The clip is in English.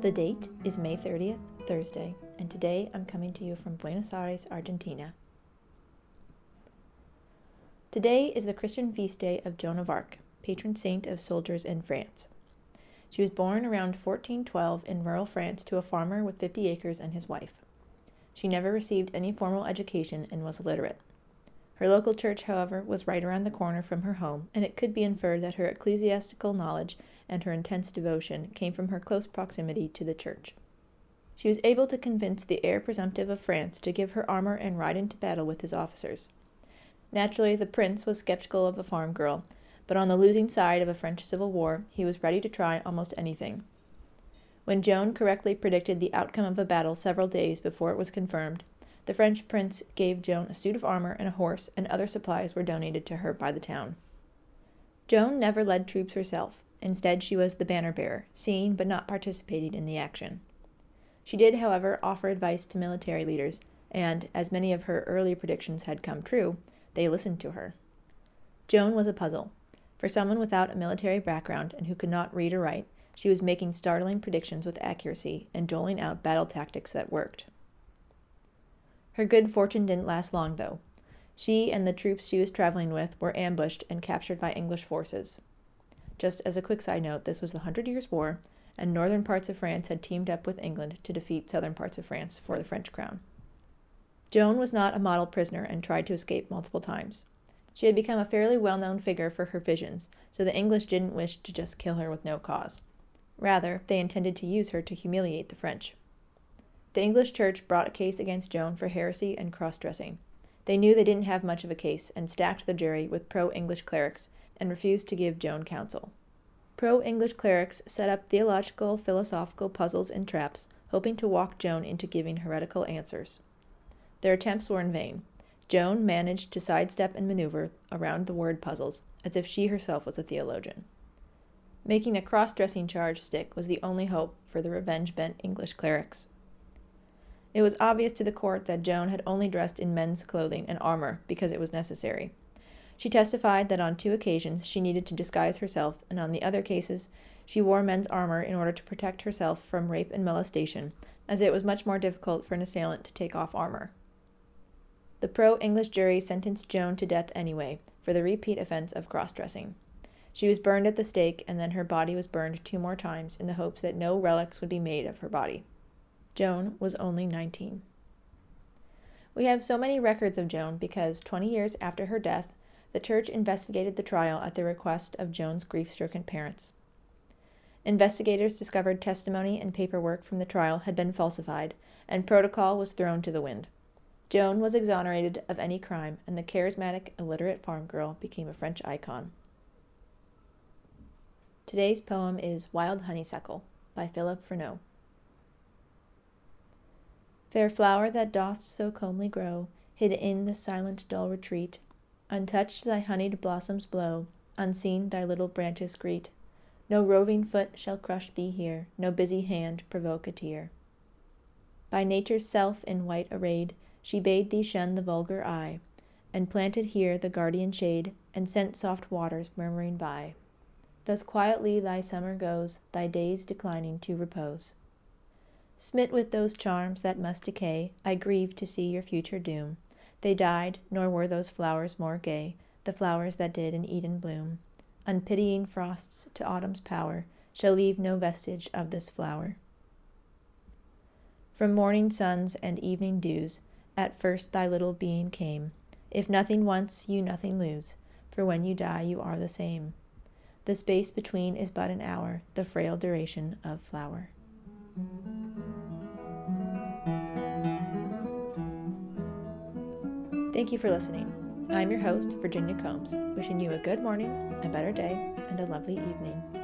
The date is May 30th, Thursday, and today I'm coming to you from Buenos Aires, Argentina. Today is the Christian feast day of Joan of Arc, patron saint of soldiers in France. She was born around 1412 in rural France to a farmer with 50 acres and his wife. She never received any formal education and was illiterate. Her local church, however, was right around the corner from her home, and it could be inferred that her ecclesiastical knowledge and her intense devotion came from her close proximity to the church. She was able to convince the heir presumptive of France to give her armor and ride into battle with his officers. Naturally, the prince was skeptical of a farm girl, but on the losing side of a French civil war, he was ready to try almost anything. When Joan correctly predicted the outcome of a battle several days before it was confirmed, the French prince gave Joan a suit of armor and a horse, and other supplies were donated to her by the town. Joan never led troops herself. Instead, she was the banner bearer, seeing but not participating in the action. She did, however, offer advice to military leaders, and, as many of her early predictions had come true, they listened to her. Joan was a puzzle. For someone without a military background and who could not read or write, she was making startling predictions with accuracy and doling out battle tactics that worked. Her good fortune didn't last long, though. She and the troops she was traveling with were ambushed and captured by English forces. Just as a quick side note, this was the Hundred Years' War, and northern parts of France had teamed up with England to defeat southern parts of France for the French crown. Joan was not a model prisoner and tried to escape multiple times. She had become a fairly well known figure for her visions, so the English didn't wish to just kill her with no cause. Rather, they intended to use her to humiliate the French. The English church brought a case against Joan for heresy and cross dressing. They knew they didn't have much of a case and stacked the jury with pro English clerics and refused to give Joan counsel. Pro English clerics set up theological, philosophical puzzles and traps, hoping to walk Joan into giving heretical answers. Their attempts were in vain. Joan managed to sidestep and maneuver around the word puzzles as if she herself was a theologian. Making a cross dressing charge stick was the only hope for the revenge bent English clerics. It was obvious to the court that Joan had only dressed in men's clothing and armor because it was necessary. She testified that on two occasions she needed to disguise herself, and on the other cases she wore men's armor in order to protect herself from rape and molestation, as it was much more difficult for an assailant to take off armor. The pro English jury sentenced Joan to death anyway for the repeat offense of cross dressing. She was burned at the stake, and then her body was burned two more times in the hopes that no relics would be made of her body. Joan was only 19. We have so many records of Joan because 20 years after her death, the church investigated the trial at the request of Joan's grief stricken parents. Investigators discovered testimony and paperwork from the trial had been falsified, and protocol was thrown to the wind. Joan was exonerated of any crime, and the charismatic, illiterate farm girl became a French icon. Today's poem is Wild Honeysuckle by Philip Freneau. Fair flower that dost so comely grow, hid in the silent dull retreat, untouched thy honeyed blossoms blow, unseen thy little branches greet. No roving foot shall crush thee here, no busy hand provoke a tear. By nature's self in white arrayed, she bade thee shun the vulgar eye, and planted here the guardian shade, and sent soft waters murmuring by. Thus quietly thy summer goes, thy days declining to repose. Smit with those charms that must decay, I grieve to see your future doom. They died, nor were those flowers more gay, the flowers that did in Eden bloom. Unpitying frosts to autumn's power shall leave no vestige of this flower. From morning suns and evening dews, at first thy little being came. If nothing once, you nothing lose, for when you die, you are the same. The space between is but an hour, the frail duration of flower. Thank you for listening. I'm your host, Virginia Combs, wishing you a good morning, a better day, and a lovely evening.